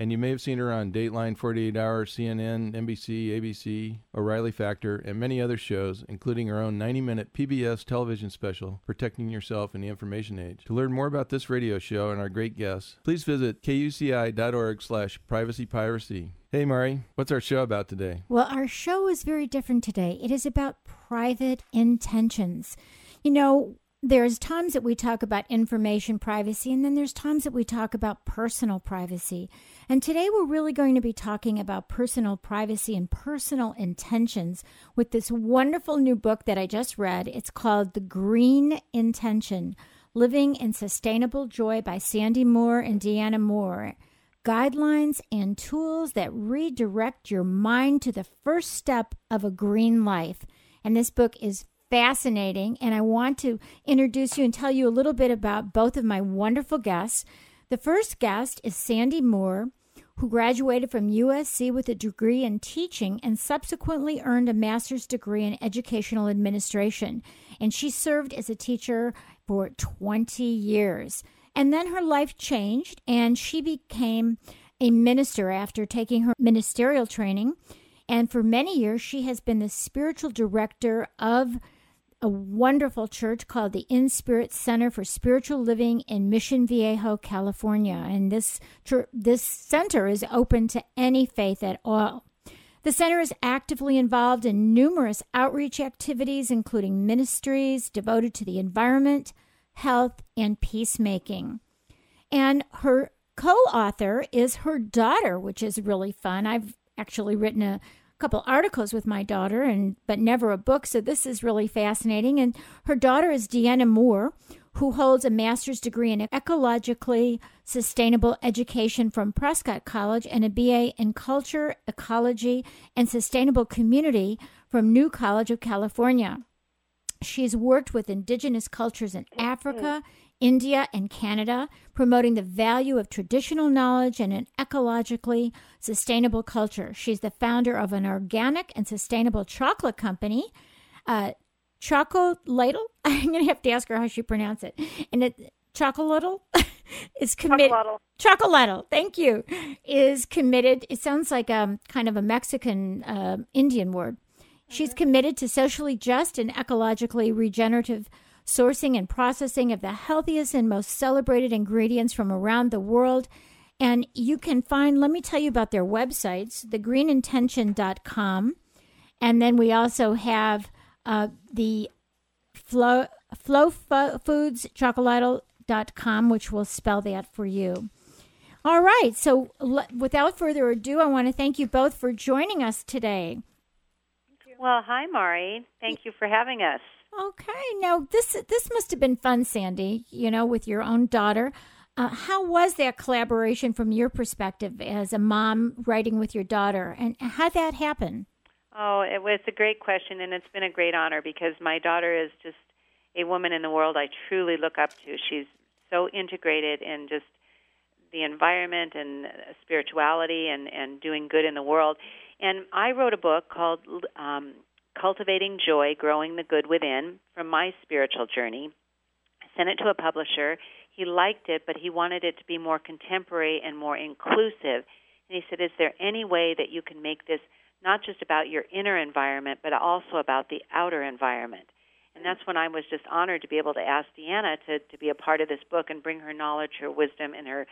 And you may have seen her on Dateline, 48 Hour, CNN, NBC, ABC, O'Reilly Factor, and many other shows, including her own 90 minute PBS television special, Protecting Yourself in the Information Age. To learn more about this radio show and our great guests, please visit kuci.org slash privacypiracy. Hey, Mari, what's our show about today? Well, our show is very different today. It is about private intentions. You know, there's times that we talk about information privacy, and then there's times that we talk about personal privacy. And today we're really going to be talking about personal privacy and personal intentions with this wonderful new book that I just read. It's called The Green Intention Living in Sustainable Joy by Sandy Moore and Deanna Moore. Guidelines and tools that redirect your mind to the first step of a green life. And this book is fascinating. And I want to introduce you and tell you a little bit about both of my wonderful guests. The first guest is Sandy Moore, who graduated from USC with a degree in teaching and subsequently earned a master's degree in educational administration. And she served as a teacher for 20 years. And then her life changed, and she became a minister after taking her ministerial training. And for many years, she has been the spiritual director of a wonderful church called the In Spirit Center for Spiritual Living in Mission Viejo, California. And this this center is open to any faith at all. The center is actively involved in numerous outreach activities, including ministries devoted to the environment, health, and peacemaking. And her co author is her daughter, which is really fun. I've actually written a couple articles with my daughter and but never a book. So this is really fascinating. And her daughter is deanna moore who holds a master's degree in ecologically sustainable education from prescott college and a ba in culture ecology and sustainable community from new college of california. She's worked with indigenous cultures in mm-hmm. africa India, and Canada, promoting the value of traditional knowledge and an ecologically sustainable culture. She's the founder of an organic and sustainable chocolate company, uh, Choco Ladle. I'm going to have to ask her how she pronounce it. And it, Chocolatl is committed. Chocolatl, thank you. Is committed. It sounds like a um, kind of a Mexican uh, Indian word. She's mm-hmm. committed to socially just and ecologically regenerative sourcing and processing of the healthiest and most celebrated ingredients from around the world. And you can find, let me tell you about their websites, thegreenintention.com. And then we also have uh, the Flow, Flow Foods which will spell that for you. All right. So l- without further ado, I want to thank you both for joining us today. Well, hi, Mari. Thank you for having us. Okay, now this this must have been fun, Sandy. You know, with your own daughter. Uh, how was that collaboration from your perspective as a mom writing with your daughter, and how that happen? Oh, it was a great question, and it's been a great honor because my daughter is just a woman in the world I truly look up to. She's so integrated in just the environment and spirituality and and doing good in the world. And I wrote a book called um, Cultivating Joy, Growing the Good Within from my spiritual journey. I sent it to a publisher. He liked it, but he wanted it to be more contemporary and more inclusive. And he said, Is there any way that you can make this not just about your inner environment, but also about the outer environment? And that's when I was just honored to be able to ask Deanna to, to be a part of this book and bring her knowledge, her wisdom, and her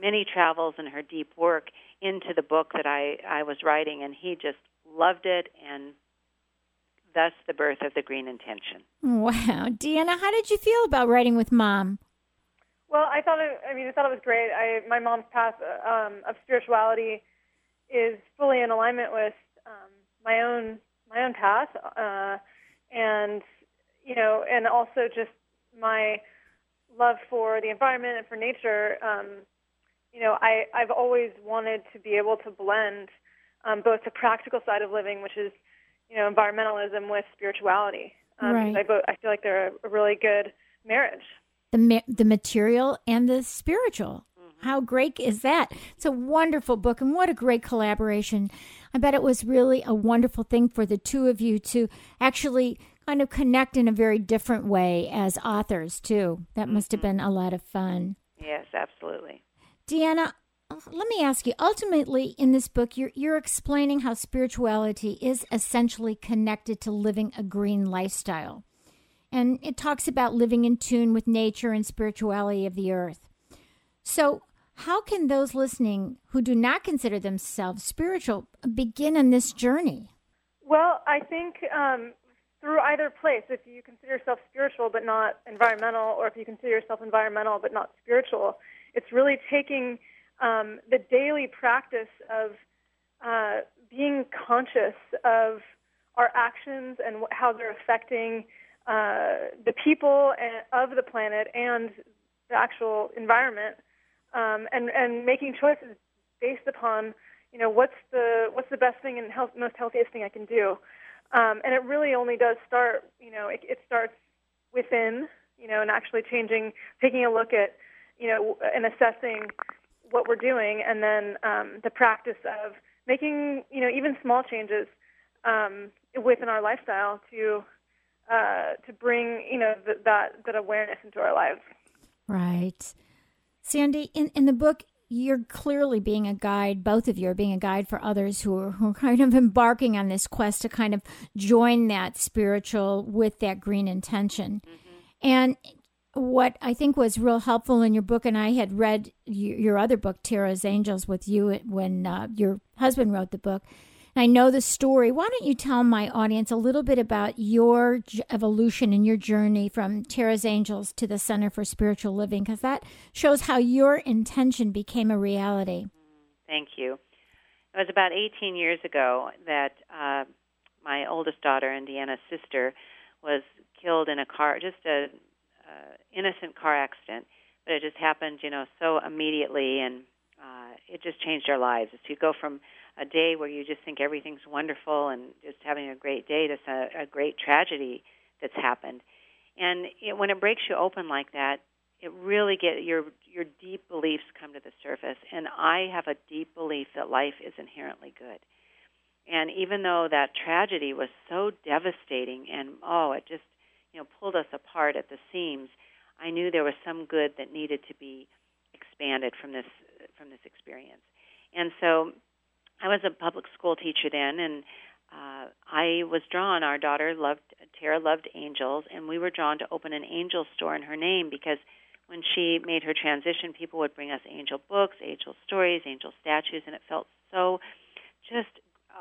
many travels and her deep work into the book that I, I was writing. And he just loved it and thus the birth of the Green Intention. Wow, Deanna, how did you feel about writing with mom? Well, I thought it. I mean, I thought it was great. I my mom's path um, of spirituality is fully in alignment with um, my own my own path, uh, and you know, and also just my love for the environment and for nature. Um, you know, I I've always wanted to be able to blend um, both the practical side of living, which is you know environmentalism, with spirituality. Um, right. I, I feel like they're a really good marriage the ma- the material and the spiritual. How great is that? It's a wonderful book, and what a great collaboration. I bet it was really a wonderful thing for the two of you to actually kind of connect in a very different way as authors, too. That must have been a lot of fun. Yes, absolutely. Deanna, let me ask you ultimately, in this book, you're, you're explaining how spirituality is essentially connected to living a green lifestyle and it talks about living in tune with nature and spirituality of the earth. So, how can those listening who do not consider themselves spiritual begin on this journey? Well, I think um, through either place, if you consider yourself spiritual but not environmental, or if you consider yourself environmental but not spiritual, it's really taking um, the daily practice of uh, being conscious of our actions and how they're affecting uh, the people of the planet and the actual environment, um, and and making choices based upon you know what's the what's the best thing and health, most healthiest thing I can do, um, and it really only does start you know it, it starts within you know and actually changing, taking a look at you know and assessing what we're doing, and then um, the practice of making you know even small changes um, within our lifestyle to uh, to bring you know th- that that awareness into our lives. Right, Sandy. In in the book, you're clearly being a guide. Both of you are being a guide for others who are, who are kind of embarking on this quest to kind of join that spiritual with that green intention. Mm-hmm. And what I think was real helpful in your book, and I had read your, other book, Tara's Angels, with you when uh, your husband wrote the book And I know the story. Why don't you tell my audience a little bit about your evolution and your journey from Tara's Angels to the Center for Spiritual Living? Because that shows how your intention became a reality. Thank you. It was about 18 years ago that uh, my oldest daughter, Indiana's sister, was killed in a car, just a uh, innocent car accident, but it just happened, you know, so immediately, and uh, it just changed our lives. You go from a day where you just think everything's wonderful and just having a great day. to a, a great tragedy that's happened, and it, when it breaks you open like that, it really get your your deep beliefs come to the surface. And I have a deep belief that life is inherently good. And even though that tragedy was so devastating and oh, it just you know pulled us apart at the seams, I knew there was some good that needed to be expanded from this from this experience. And so I was a public school teacher then, and uh, I was drawn. Our daughter loved Tara loved angels, and we were drawn to open an angel store in her name because when she made her transition, people would bring us angel books, angel stories, angel statues, and it felt so just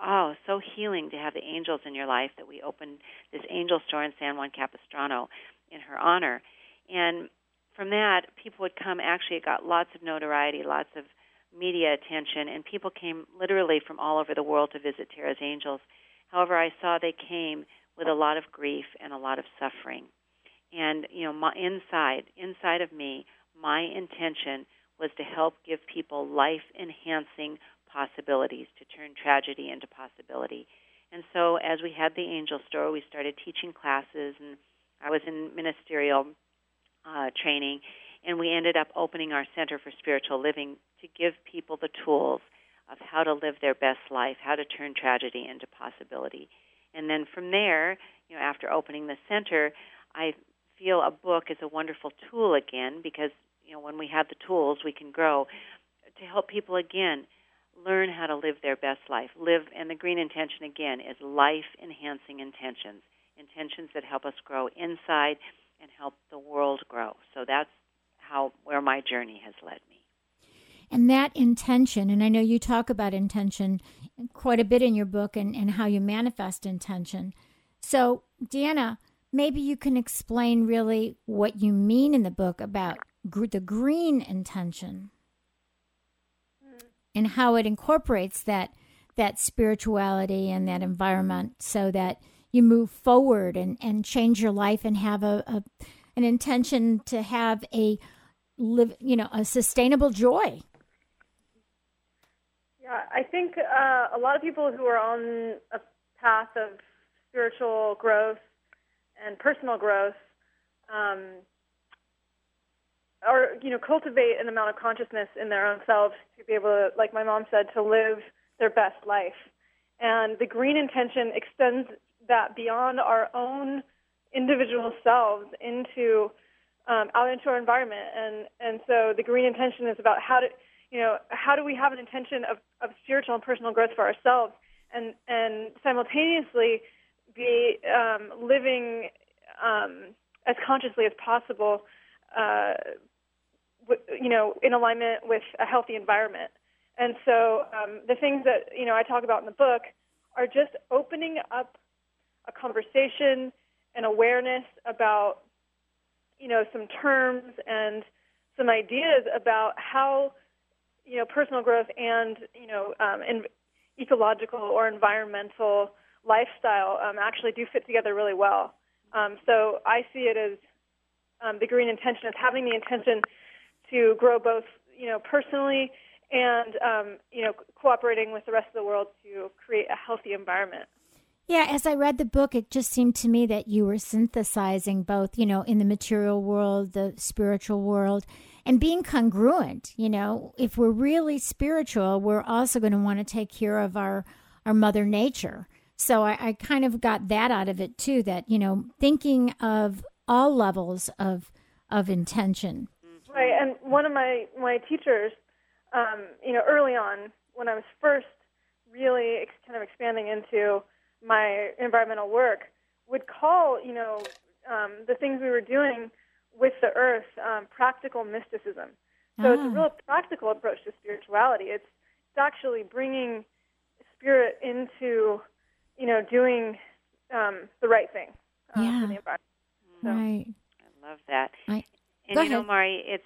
oh so healing to have the angels in your life that we opened this angel store in San Juan Capistrano in her honor, and from that people would come. Actually, it got lots of notoriety, lots of media attention, and people came literally from all over the world to visit Tara's Angels. However, I saw they came with a lot of grief and a lot of suffering. And you know, my inside, inside of me, my intention was to help give people life-enhancing possibilities, to turn tragedy into possibility. And so, as we had the Angel Store, we started teaching classes, and I was in ministerial uh, training, and we ended up opening our Center for Spiritual Living to give people the tools of how to live their best life, how to turn tragedy into possibility. And then from there, you know, after opening the center, I feel a book is a wonderful tool again because, you know, when we have the tools, we can grow to help people again learn how to live their best life. Live and the green intention again is life enhancing intentions, intentions that help us grow inside and help the world grow. So that's how where my journey has led me. And that intention, and I know you talk about intention quite a bit in your book and, and how you manifest intention. So, Deanna, maybe you can explain really what you mean in the book about gr- the green intention and how it incorporates that that spirituality and that environment so that you move forward and, and change your life and have a, a an intention to have a live you know a sustainable joy. Yeah i think uh, a lot of people who are on a path of spiritual growth and personal growth um, or you know cultivate an amount of consciousness in their own selves to be able to like my mom said to live their best life. And the green intention extends that beyond our own individual selves into um, out into our environment and and so the green intention is about how to you know how do we have an intention of, of spiritual and personal growth for ourselves and and simultaneously be um, living um, as consciously as possible uh, you know, in alignment with a healthy environment. And so um, the things that you know I talk about in the book are just opening up a conversation and awareness about you know some terms and some ideas about how you know personal growth and you know um, in ecological or environmental lifestyle um, actually do fit together really well. Um, so I see it as um, the green intention as having the intention to grow both, you know, personally and um, you know, cooperating with the rest of the world to create a healthy environment. Yeah, as I read the book, it just seemed to me that you were synthesizing both, you know, in the material world, the spiritual world, and being congruent. You know, if we're really spiritual, we're also going to want to take care of our our Mother Nature. So I, I kind of got that out of it too. That you know, thinking of all levels of of intention Right, and one of my my teachers, um, you know, early on when I was first really ex- kind of expanding into my environmental work, would call you know um, the things we were doing with the earth um, practical mysticism. So ah. it's a ah. real practical approach to spirituality. It's it's actually bringing spirit into you know doing um, the right thing um, yeah. for the environment. So. Right. I love that. I, and Go you ahead. know, Mari, it's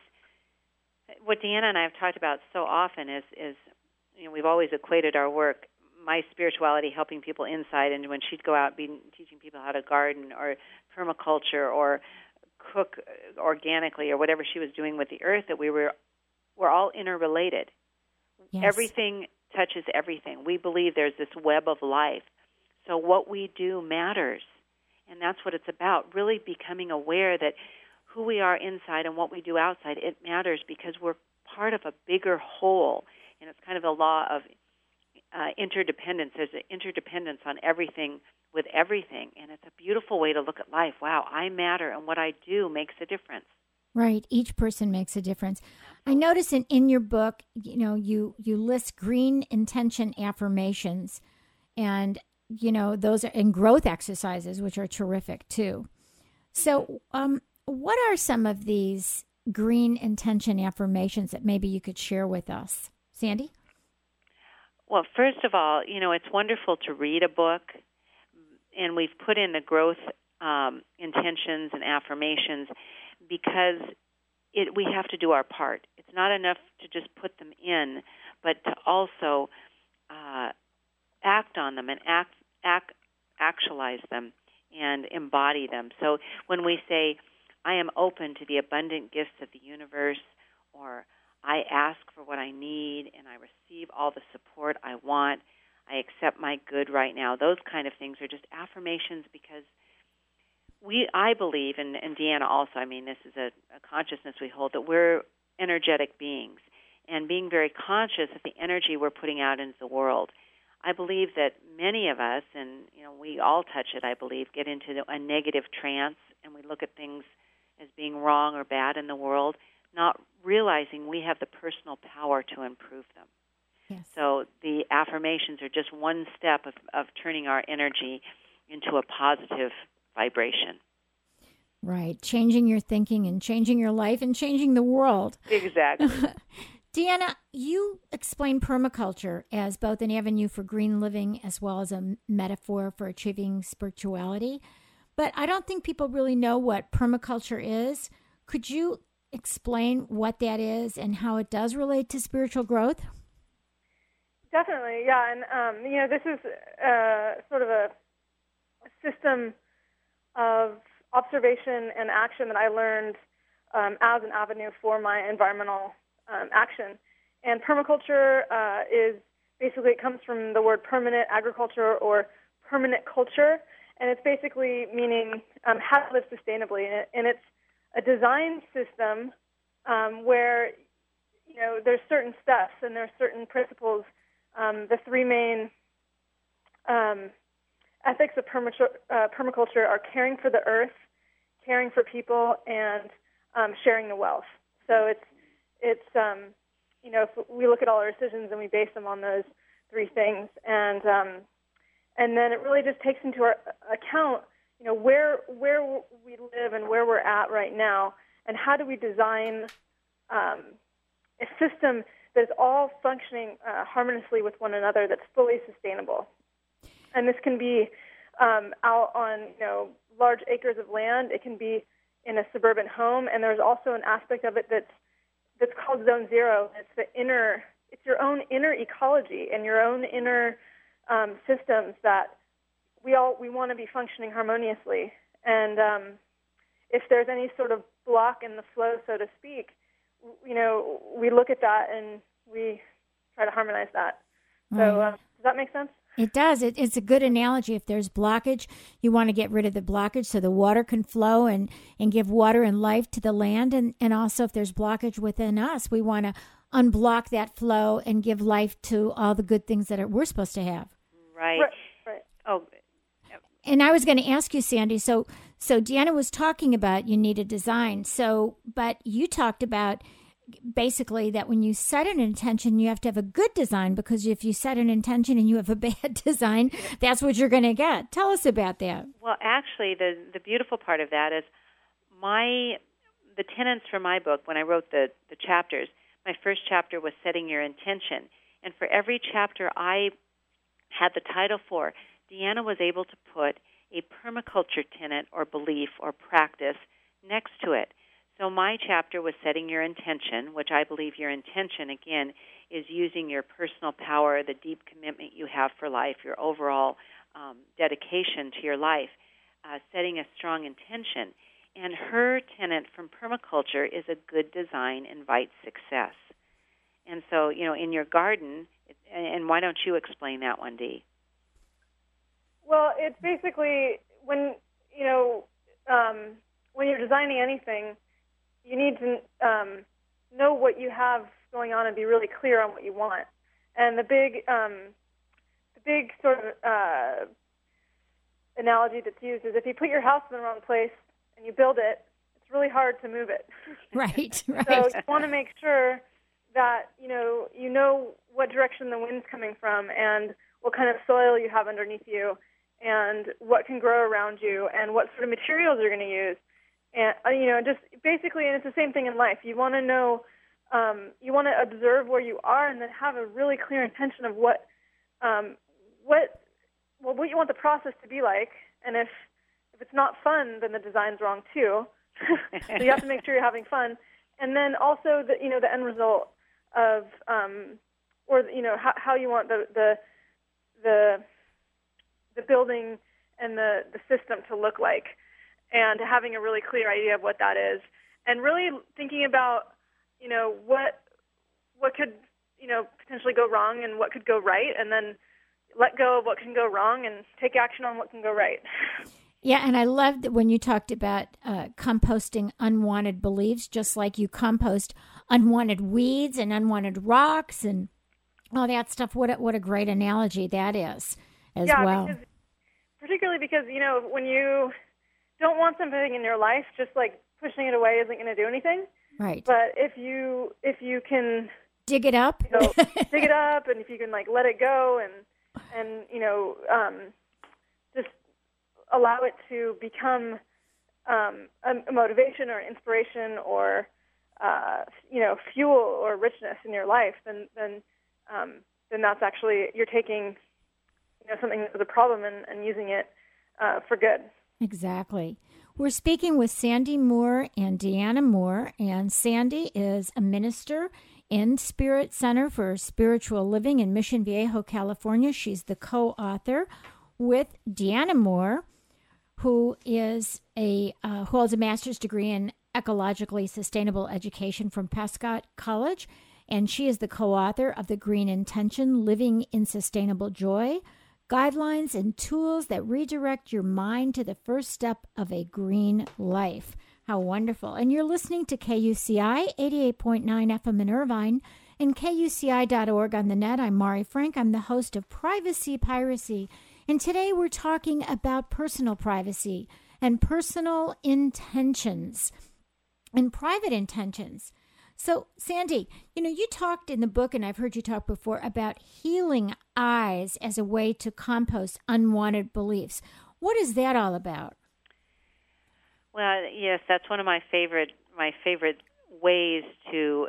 what Deanna and I have talked about so often is is you know we've always equated our work my spirituality helping people inside and when she'd go out be teaching people how to garden or permaculture or cook organically or whatever she was doing with the earth that we were we're all interrelated yes. everything touches everything we believe there's this web of life so what we do matters and that's what it's about really becoming aware that who we are inside and what we do outside, it matters because we're part of a bigger whole. And it's kind of the law of uh, interdependence. There's an interdependence on everything with everything. And it's a beautiful way to look at life. Wow, I matter, and what I do makes a difference. Right. Each person makes a difference. I notice in, in your book, you know, you, you list green intention affirmations and, you know, those are and growth exercises, which are terrific too. So, um, what are some of these green intention affirmations that maybe you could share with us? Sandy? Well, first of all, you know, it's wonderful to read a book, and we've put in the growth um, intentions and affirmations because it, we have to do our part. It's not enough to just put them in, but to also uh, act on them and act, act, actualize them and embody them. So when we say, I am open to the abundant gifts of the universe, or I ask for what I need and I receive all the support I want. I accept my good right now. Those kind of things are just affirmations because we I believe and, and Deanna also, I mean this is a, a consciousness we hold that we're energetic beings and being very conscious of the energy we're putting out into the world. I believe that many of us, and you know, we all touch it. I believe, get into a negative trance, and we look at things as being wrong or bad in the world, not realizing we have the personal power to improve them. Yes. So the affirmations are just one step of, of turning our energy into a positive vibration. Right. Changing your thinking and changing your life and changing the world. Exactly. Deanna, you explain permaculture as both an avenue for green living as well as a metaphor for achieving spirituality. But I don't think people really know what permaculture is. Could you explain what that is and how it does relate to spiritual growth? Definitely, yeah. And, um, you know, this is uh, sort of a, system of observation and action that I learned um, as an avenue for my environmental um, action. And permaculture uh, is basically, it comes from the word permanent agriculture or permanent culture. And it's basically meaning um, how to live sustainably. And it's a design system um, where, you know, there's certain steps and there's certain principles. Um, the three main um, ethics of permaculture, uh, permaculture are caring for the earth, caring for people, and um, sharing the wealth. So it's it's um, you know if we look at all our decisions and we base them on those three things, and and then it really just takes into account you know where where we live and where we're at right now, and how do we design um, a system that is all functioning uh, harmoniously with one another that's fully sustainable. And this can be um, out on you know large acres of land. It can be in a suburban home, and there's also an aspect of it that's that's called zone zero. It's the inner, it's your own inner ecology and your own inner um, systems that we all we want to be functioning harmoniously. And um, if there's any sort of block in the flow, so to speak, you know, we look at that and we try to harmonize that. Right. So uh, does that make sense? It does. It, it's a good analogy. If there's blockage, you want to get rid of the blockage so the water can flow and, and give water and life to the land. And, and also, if there's blockage within us, we want to unblock that flow and give life to all the good things that are, we're supposed to have. Right. right. right. Oh. And I was going to ask you, Sandy. So, so Deanna was talking about you need a design. So, but you talked about basically that when you set an intention, you have to have a good design because if you set an intention and you have a bad design, that's what you're going to get. Tell us about that. Well, actually, the the beautiful part of that is my the tenets for my book when I wrote the the chapters. My first chapter was setting your intention, and for every chapter I had the title for, Deanna was able to put a permaculture tenet or belief or practice next to it. So my chapter was setting your intention, which I believe your intention again is using your personal power, the deep commitment you have for life, your overall um, dedication to your life, uh, setting a strong intention. And her tenet from permaculture is a good design invites success. And so, you know, in your garden, and why don't you explain that one, Dee? Well, it's basically when you know um, when you're designing anything, you need to um, know what you have going on and be really clear on what you want. And the big, um, the big sort of uh, analogy that's used is if you put your house in the wrong place and you build it, it's really hard to move it. right, right. So you want to make sure that you know you know what direction the wind's coming from and what kind of soil you have underneath you and what can grow around you and what sort of materials you're going to use. And uh, you know just basically and it's the same thing in life. You want to know um, you want to observe where you are and then have a really clear intention of what um, what well what you want the process to be like. And if if it's not fun then the design's wrong too. So you have to make sure you're having fun. And then also the you know the end result of um, or you know how, how you want the the the the building and the the system to look like and having a really clear idea of what that is, and really thinking about, you know, what what could you know potentially go wrong and what could go right, and then let go of what can go wrong and take action on what can go right. Yeah, and I loved when you talked about uh, composting unwanted beliefs, just like you compost unwanted weeds and unwanted rocks and all that stuff. What a, what a great analogy that is, as yeah, well. Because, particularly because you know when you don't want something in your life, just like pushing it away isn't going to do anything. Right. But if you if you can dig it up, you know, dig it up, and if you can like let it go and and you know um, just allow it to become um, a, a motivation or inspiration or uh, you know fuel or richness in your life, then then um, then that's actually you're taking you know something that was a problem and, and using it uh, for good. Exactly. We're speaking with Sandy Moore and Deanna Moore, and Sandy is a minister in Spirit Center for Spiritual Living in Mission Viejo, California. She's the co-author with Deanna Moore, who is a uh, who holds a master's degree in ecologically sustainable education from Prescott College, and she is the co-author of the Green Intention: Living in Sustainable Joy guidelines and tools that redirect your mind to the first step of a green life. How wonderful. And you're listening to KUCI 88.9 FM in Irvine and KUCI.org on the net. I'm Mari Frank. I'm the host of Privacy Piracy. And today we're talking about personal privacy and personal intentions and private intentions. So, Sandy, you know, you talked in the book, and I've heard you talk before about healing eyes as a way to compost unwanted beliefs. What is that all about? Well, yes, that's one of my favorite my favorite ways to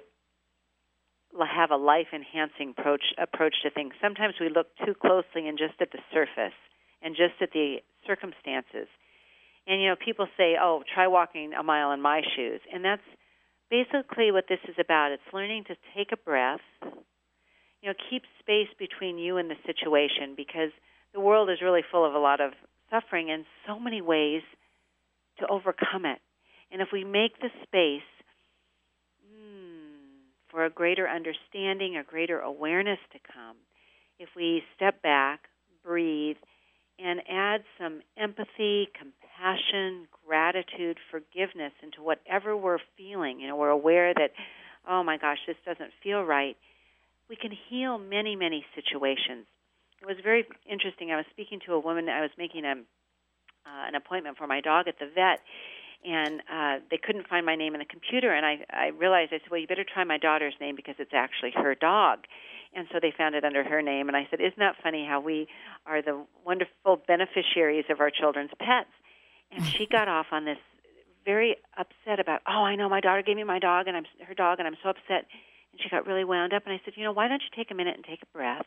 have a life enhancing approach approach to things. Sometimes we look too closely and just at the surface and just at the circumstances. And you know, people say, "Oh, try walking a mile in my shoes," and that's basically what this is about. It's learning to take a breath, you know, keep space between you and the situation because the world is really full of a lot of suffering and so many ways to overcome it. And if we make the space hmm, for a greater understanding, a greater awareness to come, if we step back, breathe, and add some empathy, compassion, gratitude, forgiveness into whatever we're feeling. You know, we're aware that, oh my gosh, this doesn't feel right. We can heal many, many situations. It was very interesting. I was speaking to a woman. I was making a uh, an appointment for my dog at the vet, and uh, they couldn't find my name in the computer. And I, I realized I said, well, you better try my daughter's name because it's actually her dog. And so they found it under her name. And I said, Isn't that funny how we are the wonderful beneficiaries of our children's pets? And she got off on this very upset about, Oh, I know my daughter gave me my dog and I'm her dog and I'm so upset. And she got really wound up. And I said, You know, why don't you take a minute and take a breath?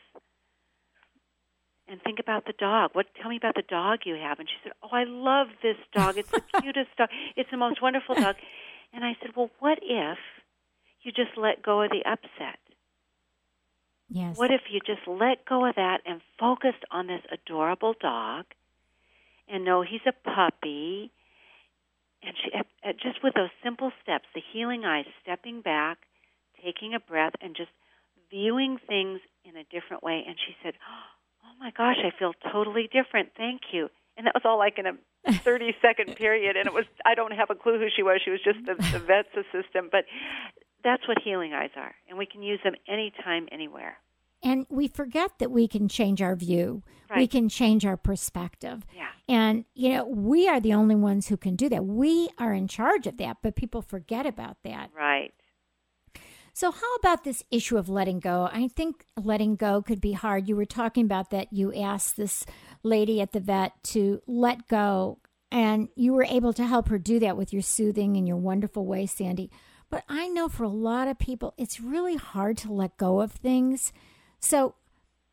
and think about the dog. What tell me about the dog you have? And she said, "Oh, I love this dog. It's the cutest dog. It's the most wonderful dog." And I said, "Well, what if you just let go of the upset? Yes. What if you just let go of that and focused on this adorable dog and no, he's a puppy? And she, at, at just with those simple steps, the healing eyes, stepping back, taking a breath, and just viewing things in a different way. And she said, Oh my gosh, I feel totally different. Thank you. And that was all like in a 30 second period. And it was, I don't have a clue who she was. She was just the, the vet's assistant. But that's what healing eyes are, and we can use them anytime, anywhere. And we forget that we can change our view. Right. We can change our perspective. Yeah. And, you know, we are the only ones who can do that. We are in charge of that, but people forget about that. Right. So, how about this issue of letting go? I think letting go could be hard. You were talking about that. You asked this lady at the vet to let go, and you were able to help her do that with your soothing and your wonderful way, Sandy. But I know for a lot of people, it's really hard to let go of things. So,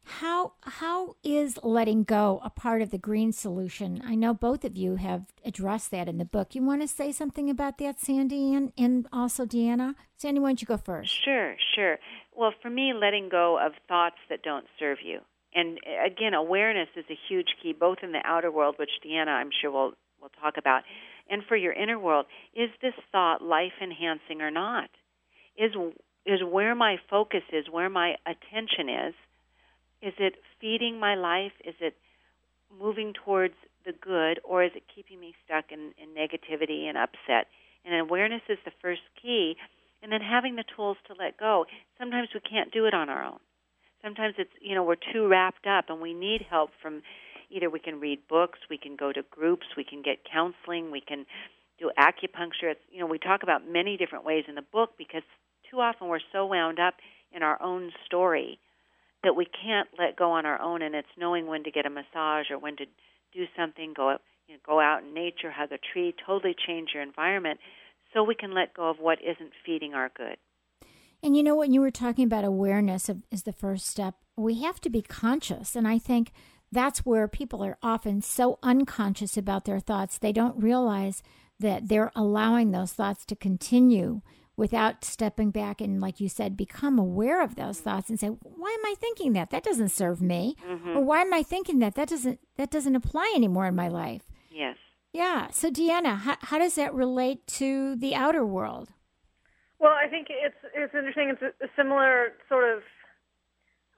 how how is letting go a part of the green solution? I know both of you have addressed that in the book. You want to say something about that, Sandy, and, and also Deanna? Sandy, why don't you go first? Sure, sure. Well, for me, letting go of thoughts that don't serve you. And eh, again, awareness is a huge key, both in the outer world, which Deanna, I'm sure, will will talk about, and for your inner world. Is this thought life enhancing or not? Is is where my focus is, where my attention is. Is it feeding my life? Is it moving towards the good, or is it keeping me stuck in, in negativity and upset? And awareness is the first key, and then having the tools to let go. Sometimes we can't do it on our own. Sometimes it's you know we're too wrapped up, and we need help from either we can read books, we can go to groups, we can get counseling, we can do acupuncture. It's, you know, we talk about many different ways in the book because too often we're so wound up in our own story that we can't let go on our own. And it's knowing when to get a massage or when to do something, go you know, go out in nature, hug a tree, totally change your environment, so we can let go of what isn't feeding our good. And you know, when you were talking about awareness of, is the first step, we have to be conscious. And I think that's where people are often so unconscious about their thoughts, they don't realize that they're allowing those thoughts to continue without stepping back and, like you said, become aware of those thoughts and say, "Why am I thinking that? That doesn't serve me." Mm-hmm. Or why am I thinking that? That doesn't that doesn't apply anymore in my life. Yes. Yeah. So, Deanna, how, how does that relate to the outer world? Well, I think it's it's interesting. It's a, a similar sort of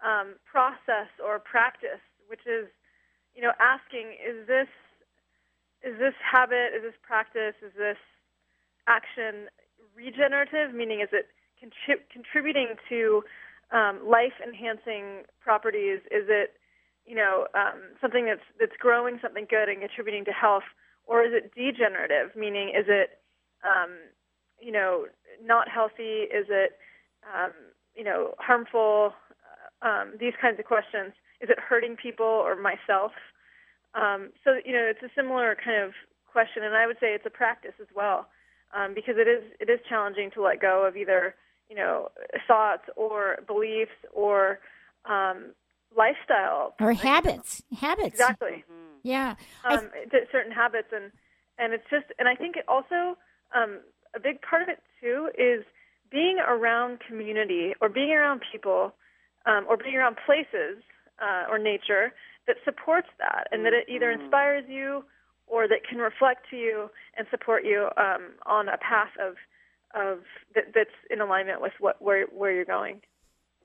um, process or practice, which is, you know, asking: Is this is this habit? Is this practice? Is this action regenerative? Meaning, is it contrib- contributing to um, life-enhancing properties? Is it, you know, um, something that's that's growing something good and contributing to health, or is it degenerative? Meaning, is it, um, you know, not healthy? Is it, um, you know, harmful? Uh, um, these kinds of questions. Is it hurting people or myself? Um, so you know, it's a similar kind of question, and I would say it's a practice as well, um, because it is it is challenging to let go of either you know thoughts or beliefs or um, lifestyle or habits. Habits. Exactly. Mm-hmm. Yeah. Um, certain habits, and and it's just, and I think it also um, a big part of it too is being around community or being around people um, or being around places uh, or nature that supports that and that it either Mhm. inspires you or that can reflect to you and support you um, on a path of of that, that's in alignment with what where where you're going.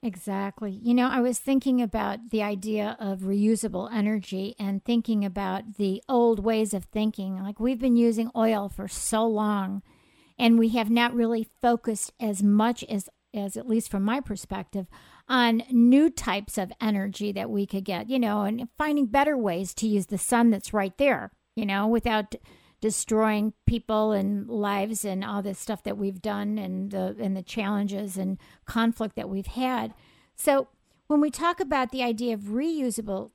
Exactly. You know, I was thinking about the idea of reusable energy and thinking about the old ways of thinking. Like we've been using oil for so long and we have not really focused as much as as at least from my perspective on new types of energy that we could get, you know, and finding better ways to use the sun that's right there, you know, without destroying people and lives and all this stuff that we've done and the and the challenges and conflict that we've had. So when we talk about the idea of reusable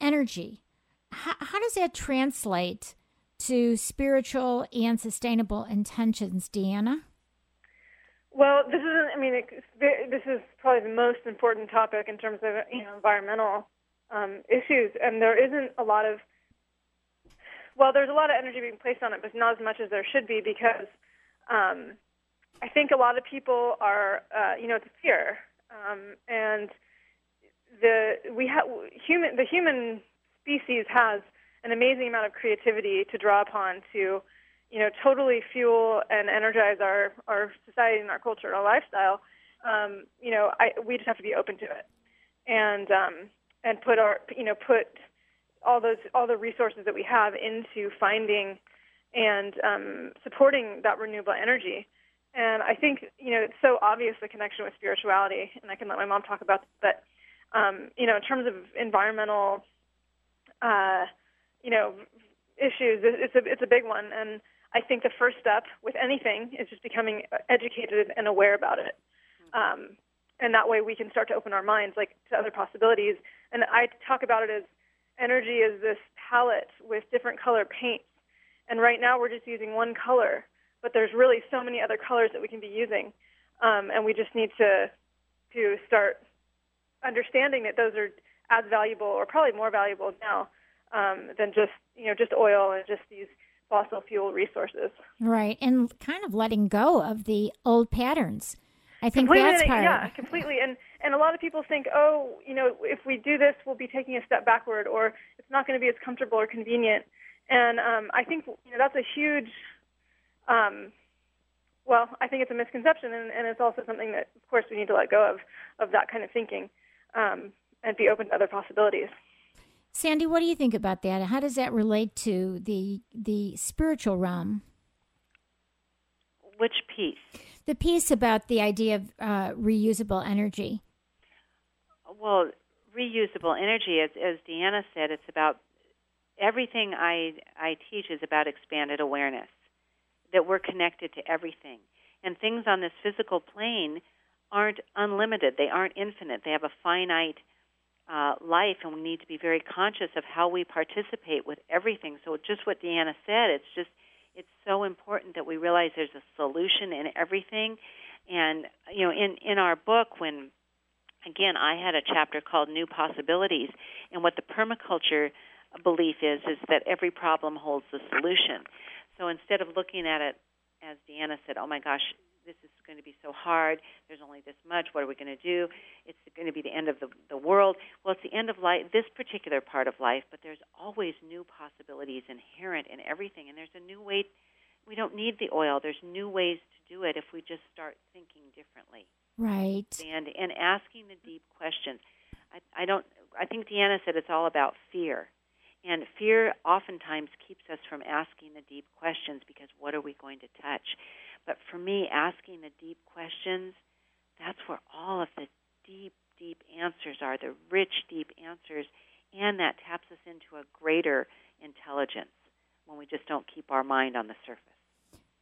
energy, how, how does that translate to spiritual and sustainable intentions, Deanna? Well, this is I mean this is probably the most important topic in terms of you know environmental um, issues, and there isn't a lot of well, there's a lot of energy being placed on it, but not as much as there should be because um, I think a lot of people are, uh, you know, it's fear, um, and the we have human the human species has an amazing amount of creativity to draw upon to, you know, totally fuel and energize our our society and our culture and our lifestyle. Um, you know, I, we just have to be open to it, and um, and put our you know put all those all the resources that we have into finding and um, supporting that renewable energy. And I think you know it's so obvious the connection with spirituality, and I can let my mom talk about that. But um, you know, in terms of environmental, uh, you know, issues, it's a it's a big one. And I think the first step with anything is just becoming educated and aware about it. Um, and that way we can start to open our minds like to other possibilities. And I talk about it as energy is this palette with different color paints. And right now we're just using one color, but there's really so many other colors that we can be using. Um, and we just need to to start understanding that those are as valuable or probably more valuable now um, than just you know just oil and just these fossil fuel resources. Right, and kind of letting go of the old patterns. I think completely, that's part yeah, of it. completely. And and a lot of people think, oh, you know, if we do this, we'll be taking a step backward, or it's not going to be as comfortable or convenient. And um, I think you know that's a huge. Um, well, I think it's a misconception, and, and it's also something that, of course, we need to let go of of that kind of thinking, um, and be open to other possibilities. Sandy, what do you think about that? How does that relate to the the spiritual realm? Which piece? The piece about the idea of uh, reusable energy. Well, reusable energy, as, as Deanna said, it's about everything I I teach is about expanded awareness that we're connected to everything, and things on this physical plane aren't unlimited. They aren't infinite. They have a finite uh, life, and we need to be very conscious of how we participate with everything. So, just what Deanna said, it's just it's so important that we realize there's a solution in everything. And you know, in in our book, when again I had a chapter called New Possibilities, and what the permaculture belief is is that every problem holds a solution. So instead of looking at it as Deanna said, oh my gosh, this is going to be so hard. There's only this much. What are we going to do? It's going to be the end of the, the world. Well, it's the end of life, this particular part of life, but there's always new possibilities inherent in everything. And there's a new way. We don't need the oil. There's new ways to do it if we just start thinking differently. Right. And and asking the deep questions. I, I don't. I think Deanna said it's all about fear. And fear oftentimes keeps us from asking the deep questions because what are we going to touch? But for me, asking the deep questions, that's where all of the deep, deep answers are, the rich, deep answers, and that taps us into a greater intelligence when we just don't keep our mind on the surface.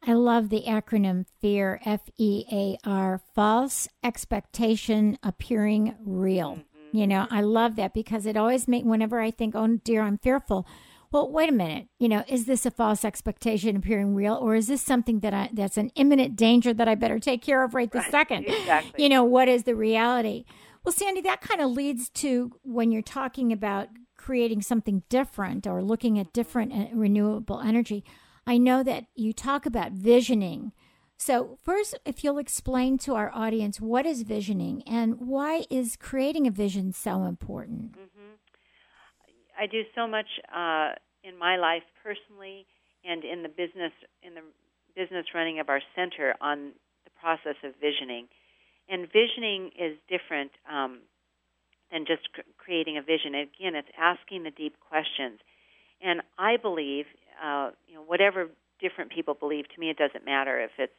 I love the acronym FEAR, F E A R, false expectation appearing real. Mm-hmm. You know, I love that because it always makes, whenever I think, oh dear, I'm fearful, well, wait a minute. You know, is this a false expectation appearing real, or is this something that I that's an imminent danger that I better take care of right this right, second? Exactly. You know, what is the reality? Well, Sandy, that kind of leads to when you're talking about creating something different or looking at different uh, renewable energy. I know that you talk about visioning. So, first, if you'll explain to our audience what is visioning and why is creating a vision so important? Mm-hmm. I do so much uh, in my life personally and in the business in the business running of our center on the process of visioning. And visioning is different um, than just cr- creating a vision. Again, it's asking the deep questions. And I believe, uh, you know, whatever different people believe, to me it doesn't matter if it's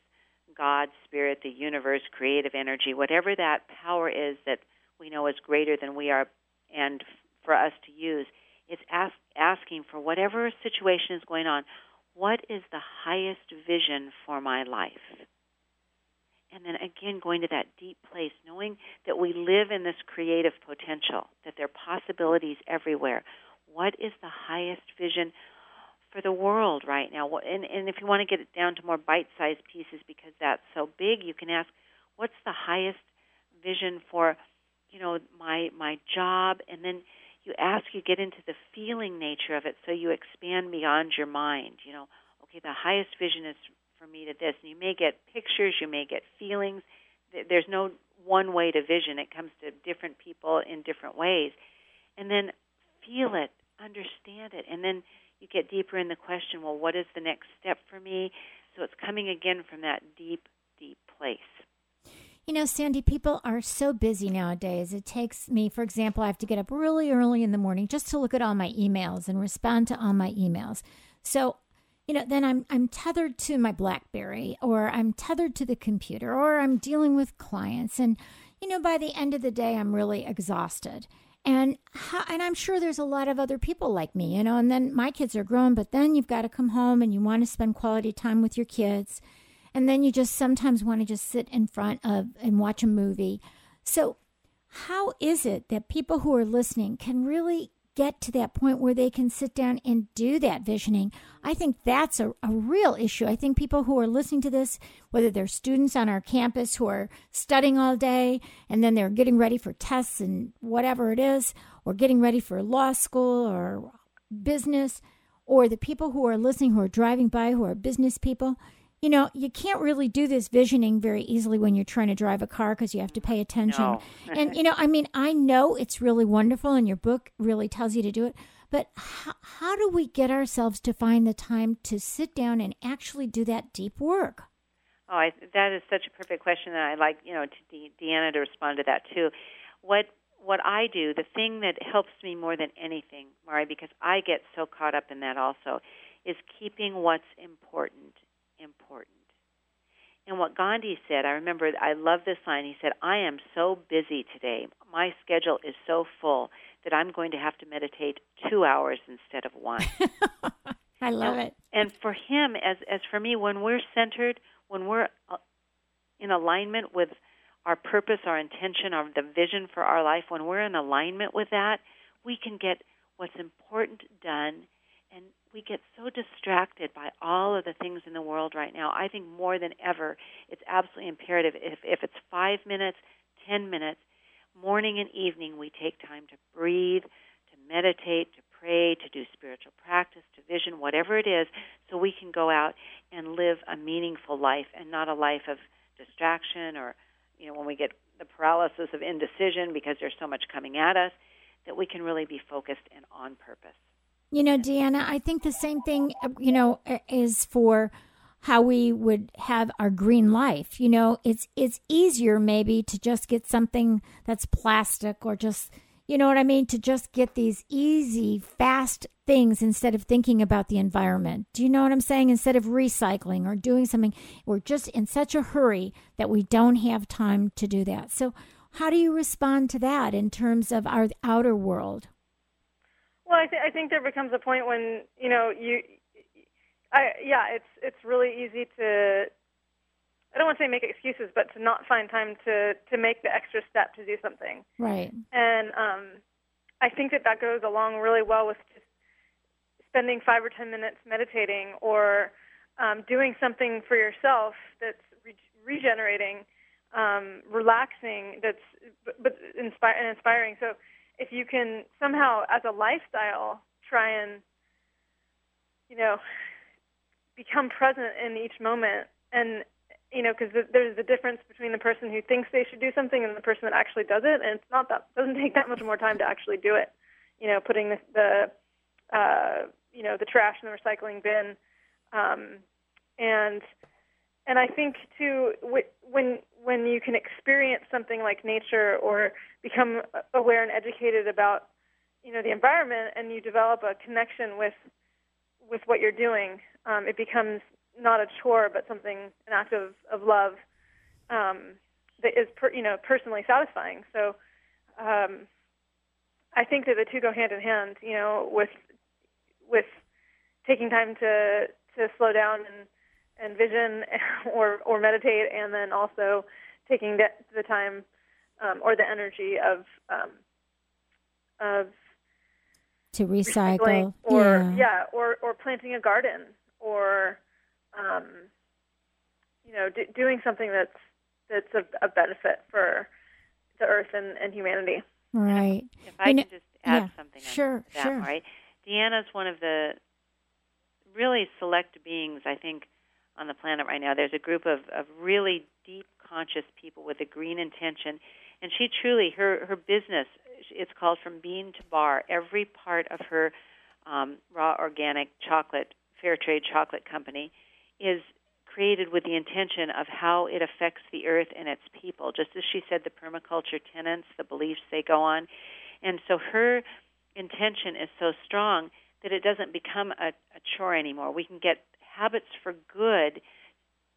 God, Spirit, the universe, creative energy, whatever that power is that we know is greater than we are and for us to use. It's ask, asking for whatever situation is going on, what is the highest vision for my life? And then again, going to that deep place, knowing that we live in this creative potential, that there are possibilities everywhere. What is the highest vision for the world right now? And, and if you want to get it down to more bite sized pieces because that's so big, you can ask, what's the highest vision for, you know, my my job? And then you ask, you get into the feeling nature of it, so you expand beyond your mind. You know, okay, the highest vision is for me to this. And you may get pictures, you may get feelings. There's no one way to vision. It comes to different people in different ways. And then feel it, understand it, and then you get deeper in the question, well, what is the next step for me? So it's coming again from that deep, deep place. You know, Sandy, people are so busy nowadays. It takes me, for example, I have to get up really early in the morning just to look at all my emails and respond to all my emails. So, you know, then I'm I'm tethered to my BlackBerry or I'm tethered to the computer or I'm dealing with clients and you know, by the end of the day I'm really exhausted. And how, and I'm sure there's a lot of other people like me, you know, and then my kids are grown, but then you've got to come home and you want to spend quality time with your kids and then you just sometimes want to just sit in front of and watch a movie. So, how is it that people who are listening can really get to that point where they can sit down and do that visioning? I think that's a, a real issue. I think people who are listening to this, whether they're students on our campus who are studying all day and then they're getting ready for tests and whatever it is, or getting ready for law school or business, or the people who are listening who are driving by who are business people you know, you can't really do this visioning very easily when you're trying to drive a car because you have to pay attention. No. and, you know, I mean, I know it's really wonderful and your book really tells you to do it, but how, how do we get ourselves to find the time to sit down and actually do that deep work? Oh, I, that is such a perfect question, and I like you know to De- Deanna to respond to that too. What what I do, the thing that helps me more than anything, Mari, because I get so caught up in that also, is keeping what's important important. And what Gandhi said, I remember, I love this line. He said, I am so busy today. My schedule is so full that I'm going to have to meditate two hours instead of one. I love and, it. And for him, as, as for me, when we're centered, when we're uh, in alignment with our purpose, our intention, our, the vision for our life, when we're in alignment with that, we can get what's important done and we get so distracted by all of the things in the world right now. I think more than ever, it's absolutely imperative if, if it's five minutes, ten minutes, morning and evening, we take time to breathe, to meditate, to pray, to do spiritual practice, to vision, whatever it is, so we can go out and live a meaningful life and not a life of distraction or, you know, when we get the paralysis of indecision because there's so much coming at us, that we can really be focused and on purpose. You know, Deanna, I think the same thing, uh, you know, is for how we would have our green life. You know, it's it's easier maybe to just get something that's plastic or just you know what I mean, to just get these easy, fast things instead of thinking about the environment. Do you know what I'm saying? Instead of recycling or doing something, we're just in such a hurry that we don't have time to do that. So, how do you respond to that in terms of our outer world? Well, I, th- I think there becomes a point when you know you, I yeah, it's it's really easy to I don't want to say make excuses, but to not find time to to make the extra step to do something. Right. And um, I think that that goes along really well with just spending five or ten minutes meditating or um, doing something for yourself that's re- regenerating, um, relaxing, that's but, but inspire and inspiring. So if you can somehow, as a lifestyle, try and you know become present in each moment. And you know because there's a difference between the person who thinks they should do something and the person that actually does it. And it's not that doesn't take that much more time to actually do it. You know putting the, the uh you know the trash in the recycling bin. Um and and I think too when when you can experience something like nature or become aware and educated about you know the environment and you develop a connection with with what you're doing um, it becomes not a chore but something an act of, of love um, that is per, you know personally satisfying. So um, I think that the two go hand in hand you know with with taking time to to slow down and and vision or or meditate and then also taking the, the time um, or the energy of um, of to recycle. or yeah. yeah. or or planting a garden or um, you know d- doing something that's that's a, a, benefit for the earth and, and humanity. Right. If i you can just add yeah, something sure that, sure. right? Deanna's one of the really select beings i think on the planet right now. There's a group of, of really deep conscious people with a green intention and she truly her her business it's called from bean to bar. Every part of her um, raw organic chocolate fair trade chocolate company is created with the intention of how it affects the earth and its people. Just as she said the permaculture tenets the beliefs they go on. And so her intention is so strong that it doesn't become a, a chore anymore. We can get habits for good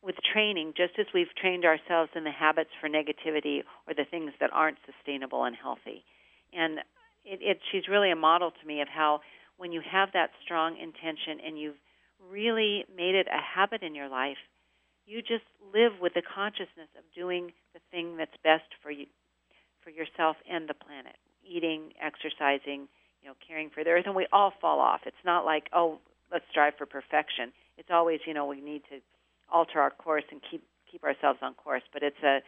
with training, just as we've trained ourselves in the habits for negativity or the things that aren't sustainable and healthy. And it, it, she's really a model to me of how when you have that strong intention and you've really made it a habit in your life, you just live with the consciousness of doing the thing that's best for you, for yourself and the planet. Eating, exercising, you know, caring for the earth, and we all fall off. It's not like, oh, let's strive for perfection. It's always, you know, we need to alter our course and keep keep ourselves on course. But it's a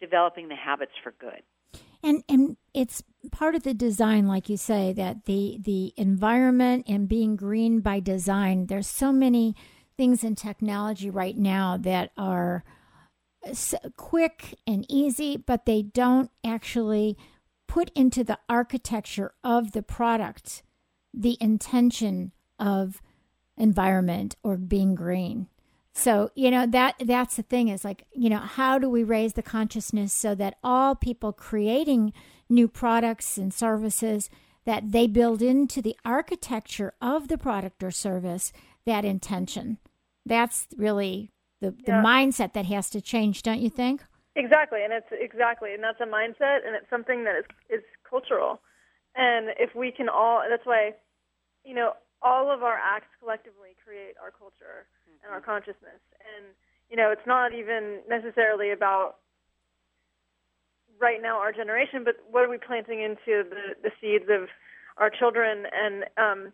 developing the habits for good. And and it's part of the design, like you say, that the the environment and being green by design. There's so many things in technology right now that are quick and easy, but they don't actually put into the architecture of the product the intention of environment or being green. So, you know, that that's the thing is like, you know, how do we raise the consciousness so that all people creating new products and services that they build into the architecture of the product or service that intention. That's really the, the yeah. mindset that has to change, don't you think? Exactly, and it's exactly, and that's a mindset, and it's something that is is cultural. And if we can all, that's why, you know, all of our acts collectively create our culture mm-hmm. and our consciousness. And you know, it's not even necessarily about right now our generation, but what are we planting into the the seeds of our children and um,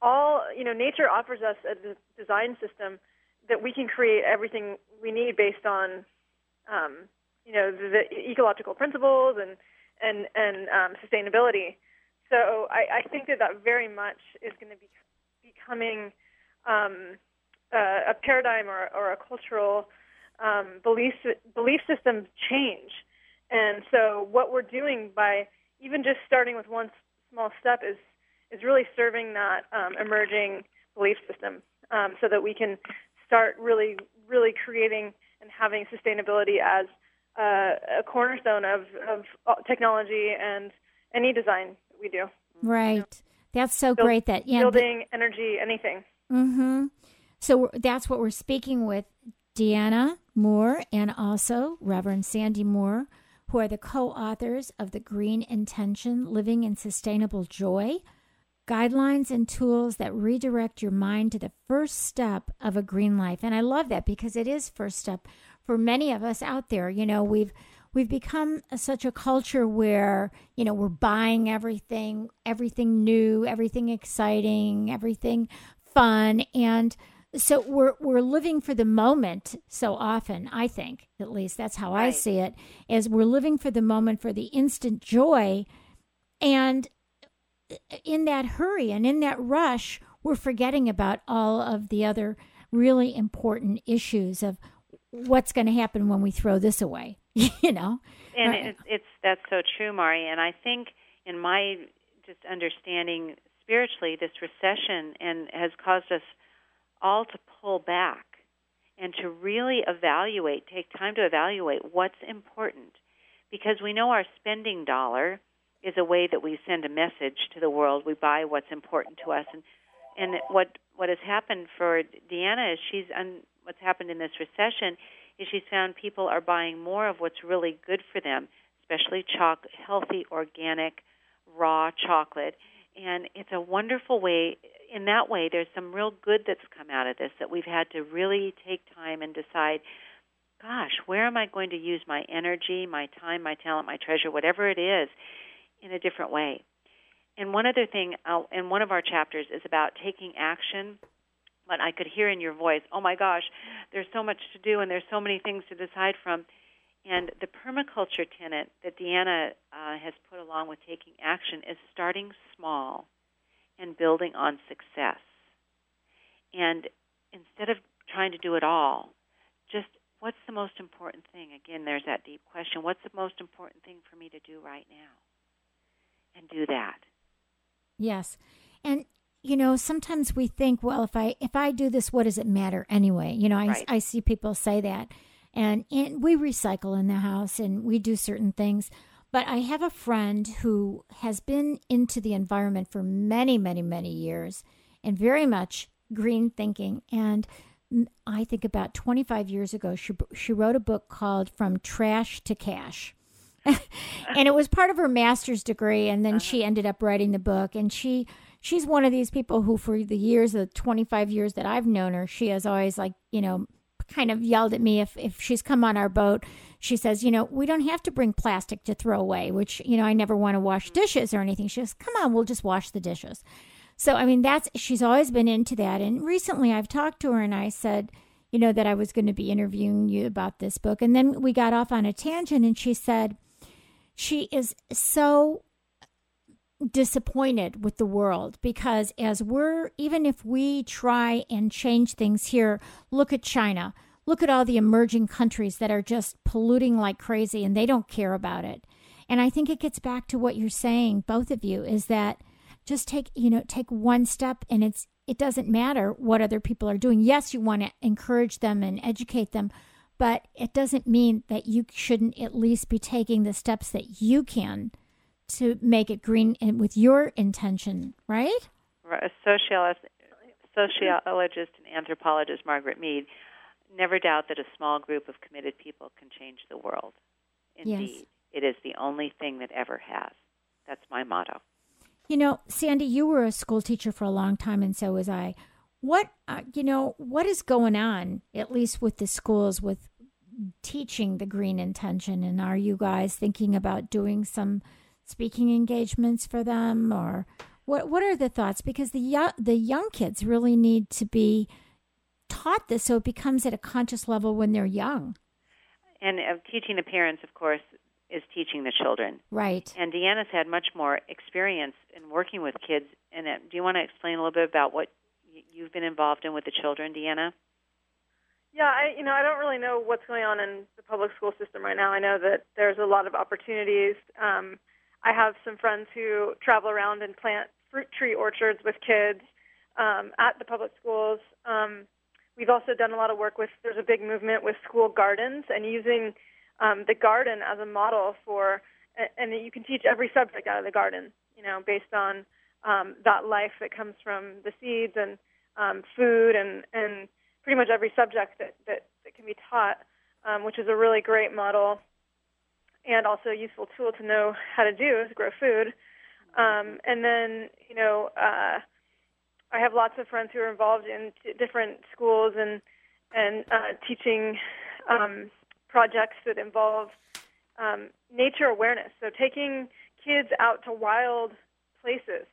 all you know, nature offers us a design system that we can create everything we need based on, um, you know, the, the ecological principles and and and um, sustainability. So I, I think that that very much is going to be becoming um, uh, a paradigm or, or a cultural um, belief belief system change. And so what we're doing by even just starting with one small step is is really serving that um, emerging belief system, um, so that we can start really really creating and having sustainability as uh, a cornerstone of, of technology and any design that we do. Right. That's so Build, great that yeah, building energy, anything. Mm-hmm. So that's what we're speaking with Deanna Moore and also Reverend Sandy Moore, who are the co-authors of the Green Intention: Living in Sustainable Joy. Guidelines and tools that redirect your mind to the first step of a green life. And I love that because it is first step for many of us out there. You know, we've we've become a, such a culture where you know we're buying everything, everything new, everything exciting, everything fun, and so we're we're living for the moment so often. I think, at least that's how right. I see it, is we're living for the moment for the instant joy, and uh, in that hurry and in that rush, we're forgetting about all of the other really important issues of what's going to happen when we throw this away you know? And right. it's, it's that's so true mari. And i think in my just understanding spiritually this recession and has caused us all to pull back and to really evaluate take time to evaluate what's important. Because we know our spending dollar is a way that we send a message to the world. We buy what's important to us. And and what what has happened for Deanna is she's un, what's happened in this recession she's found people are buying more of what's really good for them, especially chalk, healthy, organic, raw chocolate. And it's a wonderful way. In that way, there's some real good that's come out of this that we've had to really take time and decide gosh, where am I going to use my energy, my time, my talent, my treasure, whatever it is, in a different way? And one other thing, I'll, in one of our chapters is about taking action but I could hear in your voice, oh my gosh, there's so much to do and there's so many things to decide from. And the permaculture tenet that Deanna uh, has put along with taking action is starting small and building on success. And instead of trying to do it all, just what's the most important thing? Again, there's that deep question what's the most important thing for me to do right now? And do that. Yes. And you know sometimes we think well if i if i do this what does it matter anyway? You know i, right. I see people say that. And, and we recycle in the house and we do certain things. But i have a friend who has been into the environment for many many many years and very much green thinking. And i think about 25 years ago she, she wrote a book called from trash to cash. And it was part of her master's degree and then uh-huh. she ended up writing the book. And she she's one of these people who, for the years, the 25 years that I've known her, she has always, like, you know, kind of yelled at me if, if she's come on our boat. She says, you know, we don't have to bring plastic to throw away, which, you know, I never want to wash dishes or anything. She says, come on, we'll just wash the dishes. So, I mean, that's, she's always been into that. And recently I've talked to her and I said, you know, that I was going to be interviewing you about this book. And then we got off on a tangent and she said, she is so disappointed with the world because as we're even if we try and change things here look at China. Look at all the emerging countries that are just polluting like crazy and they don't care about it. And i think it gets back to what you're saying both of you is that just take you know take one step and it's it doesn't matter what other people are doing. Yes you want to encourage them and educate them but it doesn't mean that you shouldn't at least be taking the steps that you can to make it green with your intention, right? A sociologist, sociologist and anthropologist Margaret Mead never doubt that a small group of committed people can change the world. Indeed, yes. it is the only thing that ever has. That's my motto. You know, Sandy, you were a school teacher for a long time, and so was I. What uh, you know, what is going on, at least with the schools, with teaching the green intention? And are you guys thinking about doing some speaking engagements for them or What What are the thoughts? Because the young, the young kids really need to be taught this, so it becomes at a conscious level when they're young. And uh, teaching the parents, of course, is teaching the children. Right. And Deanna's had much more experience in working with kids. And uh, do you want to explain a little bit about what y- you've been involved in with the children, Deanna? Yeah, I you know I don't really know what's going on in the public school system right now. I know that there's a lot of opportunities. Um, I have some friends who travel around and plant fruit tree orchards with kids um, at the public schools. Um, we've also done a lot of work with. There's a big movement with school gardens and using um, the garden as a model for, and you can teach every subject out of the garden. You know, based on um, that life that comes from the seeds and um, food and and pretty much every subject that, that, that can be taught, um, which is a really great model and also a useful tool to know how to do is grow food. Um, and then, you know, uh, I have lots of friends who are involved in t- different schools and and uh, teaching um, projects that involve um, nature awareness. So taking kids out to wild places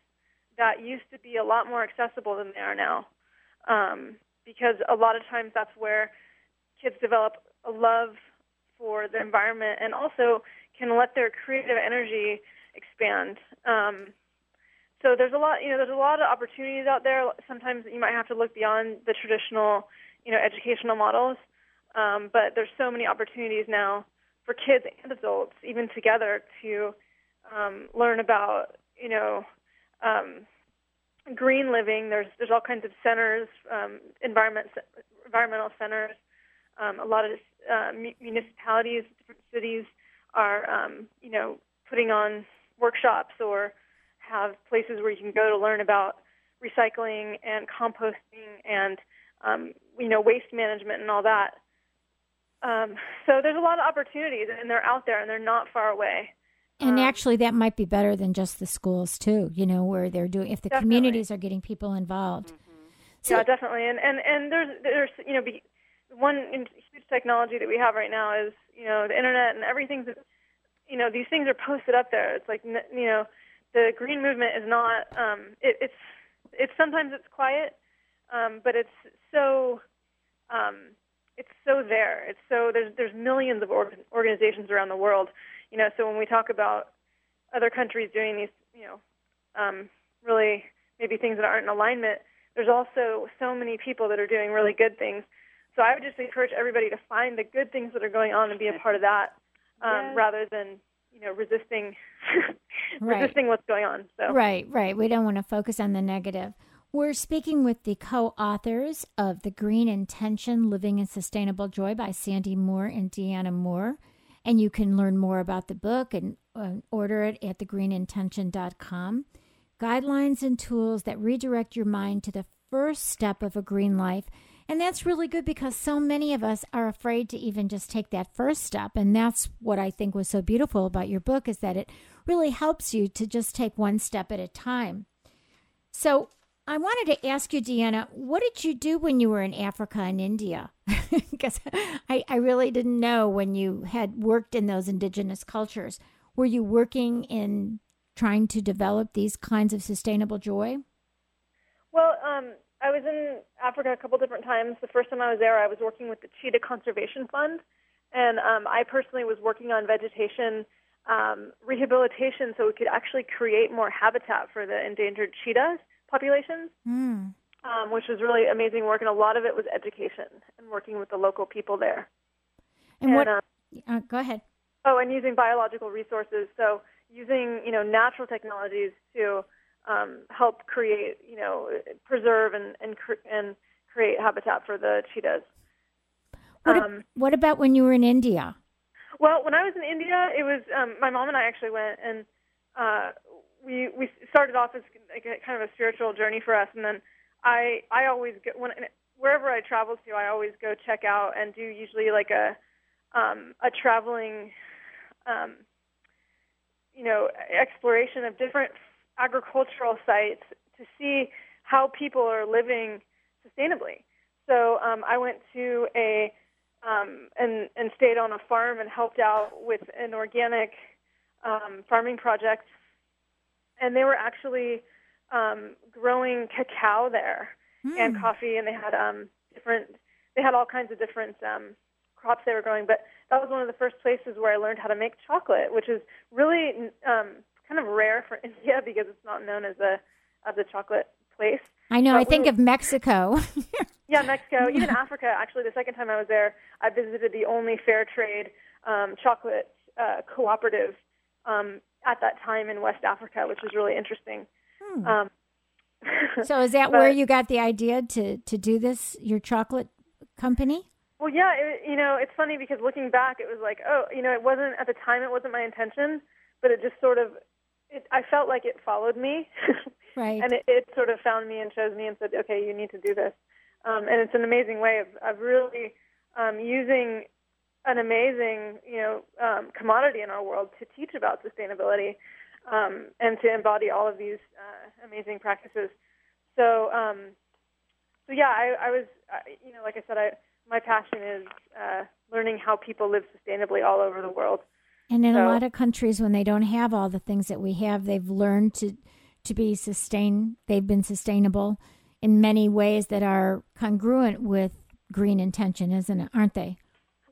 that used to be a lot more accessible than they are now. Um, because a lot of times that's where kids develop a love for the environment and also can let their creative energy expand. Um, so there's a lot, you know, there's a lot of opportunities out there. Sometimes you might have to look beyond the traditional, you know, educational models. Um, but there's so many opportunities now for kids and adults, even together, to um, learn about, you know, um, green living. There's there's all kinds of centers, um, environment environmental centers. Um, a lot of uh, municipalities, different cities are um, you know putting on workshops or have places where you can go to learn about recycling and composting and um, you know waste management and all that. Um, so there's a lot of opportunities, and they're out there, and they're not far away. And um, actually, that might be better than just the schools too. You know, where they're doing if the definitely. communities are getting people involved. Mm-hmm. So, yeah, definitely. And and and there's there's you know be, one huge technology that we have right now is you know the internet and everything's you know these things are posted up there. It's like you know the green movement is not um, it, it's it's sometimes it's quiet, um, but it's so um, it's so there. It's so there's there's millions of org- organizations around the world you know, so when we talk about other countries doing these, you know, um, really maybe things that aren't in alignment, there's also so many people that are doing really good things. So I would just encourage everybody to find the good things that are going on and be a part of that, um, yes. rather than you know resisting right. resisting what's going on. So right, right. We don't want to focus on the negative. We're speaking with the co-authors of The Green Intention: Living in Sustainable Joy by Sandy Moore and Deanna Moore. And you can learn more about the book and uh, order it at thegreenintention.com. Guidelines and tools that redirect your mind to the first step of a green life. And that's really good because so many of us are afraid to even just take that first step. And that's what I think was so beautiful about your book is that it really helps you to just take one step at a time. So, I wanted to ask you, Deanna, what did you do when you were in Africa and India? Because I, I really didn't know when you had worked in those indigenous cultures. Were you working in trying to develop these kinds of sustainable joy? Well, um, I was in Africa a couple different times. The first time I was there, I was working with the Cheetah Conservation Fund, and um, I personally was working on vegetation um, rehabilitation so we could actually create more habitat for the endangered cheetahs populations, mm. um, which was really amazing work, and a lot of it was education and working with the local people there. And, and what? Um, uh, go ahead. Oh, and using biological resources. So using you know natural technologies to um, help create you know preserve and and and create habitat for the cheetahs. What, um, what about when you were in India? Well, when I was in India, it was um, my mom and I actually went, and uh, we we started off as like a, kind of a spiritual journey for us, and then I I always go when wherever I travel to, I always go check out and do usually like a um, a traveling um, you know exploration of different agricultural sites to see how people are living sustainably. So um, I went to a um, and and stayed on a farm and helped out with an organic um, farming project and they were actually um, growing cacao there mm. and coffee, and they had um, different. They had all kinds of different um, crops they were growing. But that was one of the first places where I learned how to make chocolate, which is really um, kind of rare for India because it's not known as a as a chocolate place. I know. But I think we, of Mexico. yeah, Mexico, even Africa. Actually, the second time I was there, I visited the only fair trade um, chocolate uh, cooperative um, at that time in West Africa, which was really interesting. Hmm. Um, so, is that but, where you got the idea to to do this? Your chocolate company? Well, yeah. It, you know, it's funny because looking back, it was like, oh, you know, it wasn't at the time. It wasn't my intention, but it just sort of. It, I felt like it followed me, right? and it, it sort of found me and chose me and said, okay, you need to do this. Um, and it's an amazing way of, of really um, using an amazing, you know, um, commodity in our world to teach about sustainability um, and to embody all of these uh, amazing practices. So, um, so yeah, I, I was, uh, you know, like I said, I, my passion is uh, learning how people live sustainably all over the world. And in so, a lot of countries, when they don't have all the things that we have, they've learned to to be sustain. They've been sustainable in many ways that are congruent with green intention, isn't it? Aren't they?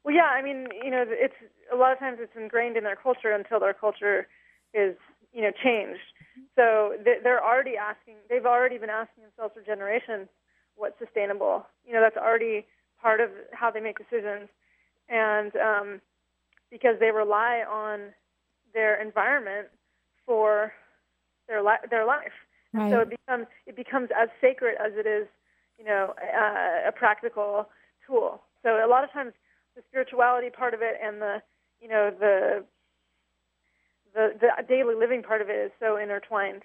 Well, yeah. I mean, you know, it's a lot of times it's ingrained in their culture until their culture is, you know, changed. So they're already asking. They've already been asking themselves for generations what's sustainable. You know, that's already part of how they make decisions, and um, because they rely on their environment for their li- their life. Right. So it becomes it becomes as sacred as it is, you know, uh, a practical tool. So a lot of times the spirituality part of it and the you know the the the daily living part of it is so intertwined.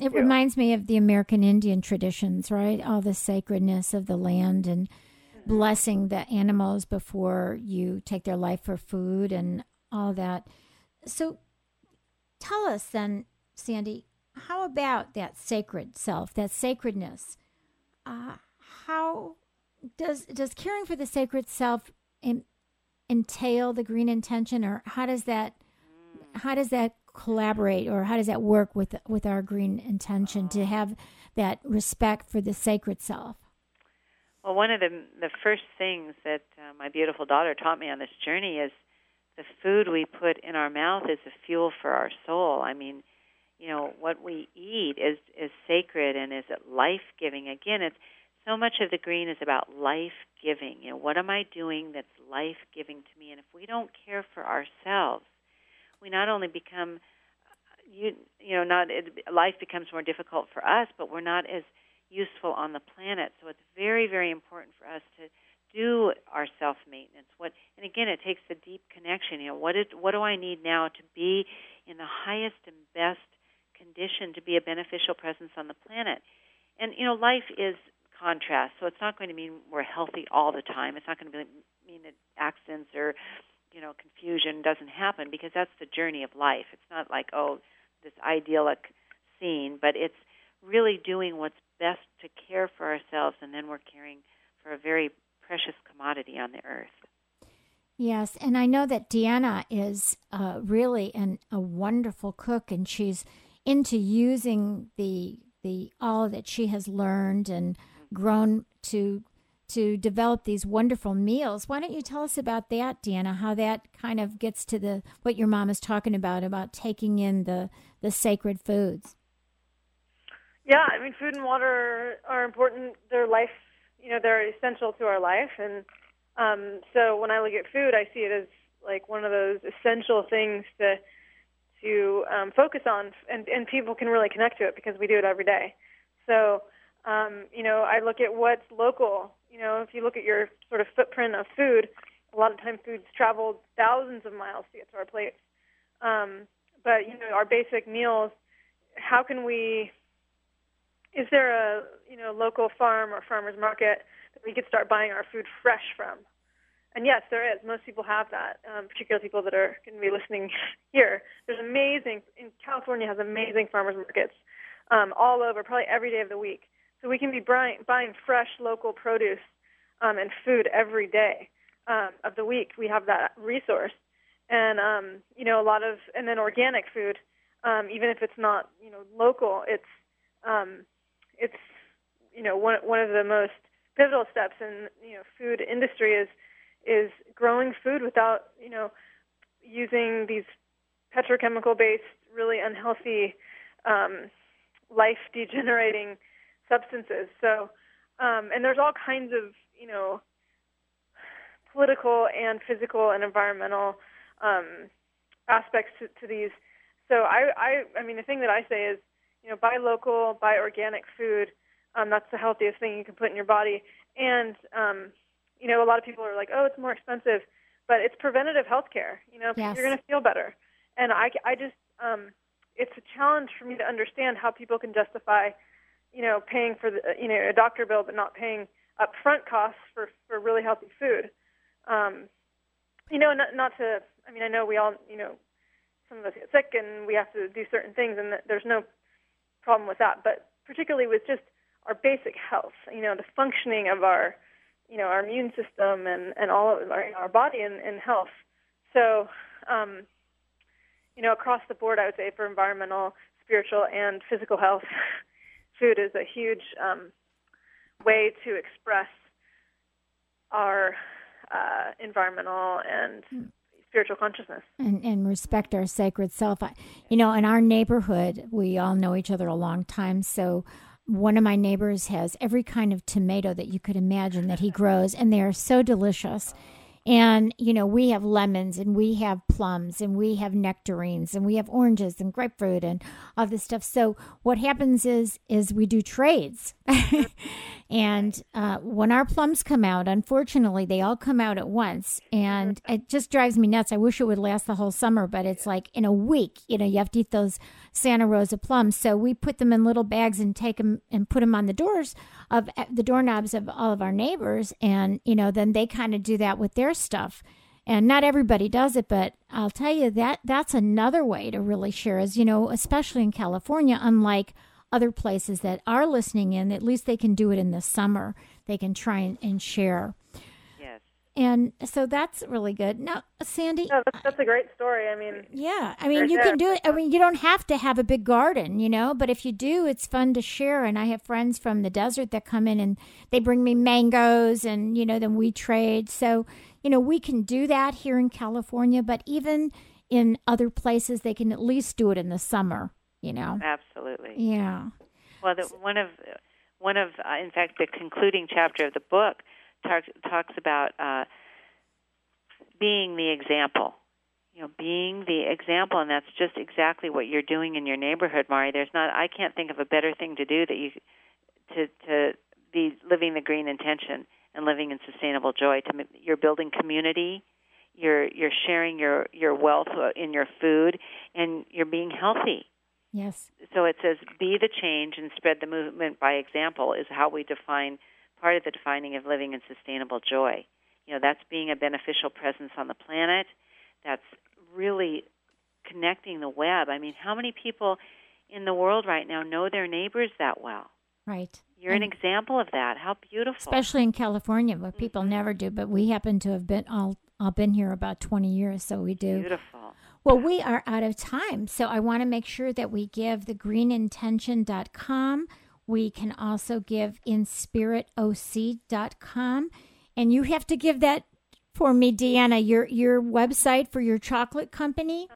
It too. reminds me of the American Indian traditions, right? All the sacredness of the land and. Blessing the animals before you take their life for food and all that. So tell us then, Sandy, how about that sacred self, that sacredness? Uh, how does does caring for the sacred self in, entail the green intention, or how does that how does that collaborate, or how does that work with with our green intention to have that respect for the sacred self? Well, one of the the first things that uh, my beautiful daughter taught me on this journey is the food we put in our mouth is a fuel for our soul. I mean, you know, what we eat is is sacred and is life giving. Again, it's so much of the green is about life giving. You know, what am I doing that's life giving to me? And if we don't care for ourselves, we not only become you you know not it, life becomes more difficult for us, but we're not as useful on the planet. So it's very very important for us to do our self maintenance. What and again, it takes a deep connection. You know, what is what do I need now to be in the highest and best condition to be a beneficial presence on the planet? And you know, life is contrast. So it's not going to mean we're healthy all the time. It's not going to mean that accidents or you know confusion doesn't happen because that's the journey of life. It's not like oh this idyllic scene, but it's really doing what's best to care for ourselves, and then we're caring for a very precious commodity on the earth. Yes, and I know that Deanna is uh, really an, a wonderful cook, and she's into using the the all that she has learned and grown to to develop these wonderful meals. Why don't you tell us about that, Deanna? How that kind of gets to the what your mom is talking about about taking in the the sacred foods. Yeah, I mean, food and water are important. They're life, you know, they're essential to our life, and um, so when I look at food, I see it as like one of those essential things to to um, focus on, and and people can really connect to it because we do it every day. So um, you know, I look at what's local. You know, if you look at your sort of footprint of food, a lot of times food's traveled thousands of miles to get to our plates. Um, but you know, our basic meals. How can we? Is there a you know local farm or farmers market that we could start buying our food fresh from? And yes, there is. Most people have that, um, particularly people that are going to be listening here. There's amazing in California has amazing farmers markets um, all over, probably every day of the week. So we can be buying, buying fresh local produce um, and food every day um, of the week. We have that resource, and um, you know a lot of, and then organic food, um, even if it's not you know local, it's um, it's you know one one of the most pivotal steps in you know food industry is is growing food without you know using these petrochemical based really unhealthy um, life degenerating substances. So um, and there's all kinds of you know political and physical and environmental um, aspects to, to these. So I, I, I mean, the thing that I say is, you know, buy local, buy organic food. Um, that's the healthiest thing you can put in your body. And, um, you know, a lot of people are like, oh, it's more expensive, but it's preventative health care. You know, yes. you're going to feel better. And I, I just, um, it's a challenge for me to understand how people can justify, you know, paying for the, you know, a doctor bill, but not paying upfront costs for for really healthy food. Um, you know, not, not to. I mean, I know we all, you know, some of us get sick and we have to do certain things, and there's no problem with that. But particularly with just our basic health, you know, the functioning of our, you know, our immune system and and all of our, our body and, and health. So, um, you know, across the board, I would say for environmental, spiritual, and physical health, food is a huge um, way to express our uh, environmental and hmm. Spiritual consciousness and, and respect our sacred self. I, you know, in our neighborhood, we all know each other a long time, so one of my neighbors has every kind of tomato that you could imagine that he grows, and they are so delicious. And, you know, we have lemons and we have plums and we have nectarines and we have oranges and grapefruit and all this stuff. So what happens is, is we do trades. and uh, when our plums come out, unfortunately, they all come out at once. And it just drives me nuts. I wish it would last the whole summer, but it's like in a week, you know, you have to eat those Santa Rosa plums. So we put them in little bags and take them and put them on the doors of uh, the doorknobs of all of our neighbors. And, you know, then they kind of do that with their stuff. And not everybody does it, but I'll tell you that that's another way to really share is, you know, especially in California, unlike other places that are listening in, at least they can do it in the summer. They can try and, and share. Yes. And so that's really good. Now, Sandy. No, that's, that's a great story. I mean, yeah. I mean, you can do it. I mean, you don't have to have a big garden, you know, but if you do, it's fun to share. And I have friends from the desert that come in and they bring me mangoes and, you know, then we trade. So, you know, we can do that here in California, but even in other places, they can at least do it in the summer, you know? Absolutely. Yeah. Well, the, one of, one of, uh, in fact, the concluding chapter of the book talks talks about uh, being the example. You know, being the example, and that's just exactly what you're doing in your neighborhood, Mari. There's not. I can't think of a better thing to do that you to to be living the green intention and living in sustainable joy. To you're building community, you're you're sharing your your wealth uh, in your food, and you're being healthy. Yes. So it says, be the change and spread the movement by example is how we define part of the defining of living in sustainable joy. You know, that's being a beneficial presence on the planet. That's really connecting the web. I mean, how many people in the world right now know their neighbors that well? Right. You're and an example of that. How beautiful. Especially in California, where people mm-hmm. never do, but we happen to have been all all been here about 20 years, so we do. Beautiful. Well, we are out of time, so I want to make sure that we give the greenintention.com. We can also give inspiritoc.com. And you have to give that for me, Deanna, your your website for your chocolate company.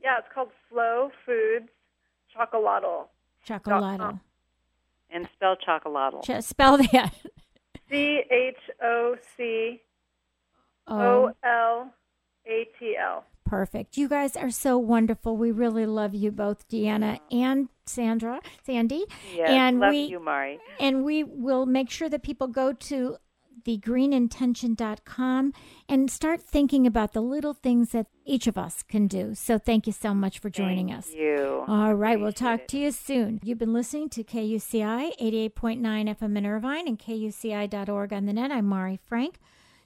Yeah, it's called Slow Foods Chocolatl. Chocolatl. And spell chocolatl. Just spell that. C H O C O L A T L. Perfect. You guys are so wonderful. We really love you both, Deanna and Sandra, Sandy. Yes, and love we, you, Mari. And we will make sure that people go to thegreenintention.com and start thinking about the little things that each of us can do. So thank you so much for joining thank us. you. All right, we'll talk it. to you soon. You've been listening to KUCI 88.9 FM in Irvine and KUCI.org on the net. I'm Mari Frank.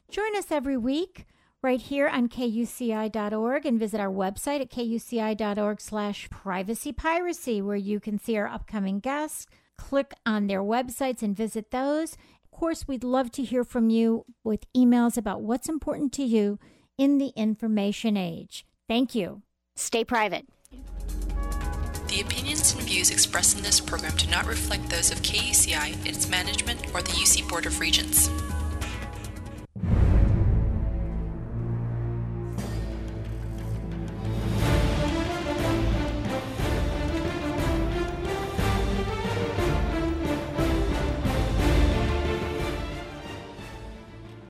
Join us every week right here on kuci.org and visit our website at kuci.org slash privacy piracy where you can see our upcoming guests click on their websites and visit those. Of course we'd love to hear from you with emails about what's important to you in the information age. Thank you. Stay private. The The opinions and views expressed in this program do not reflect those of KUCI, its management, or the UC Board of Regents.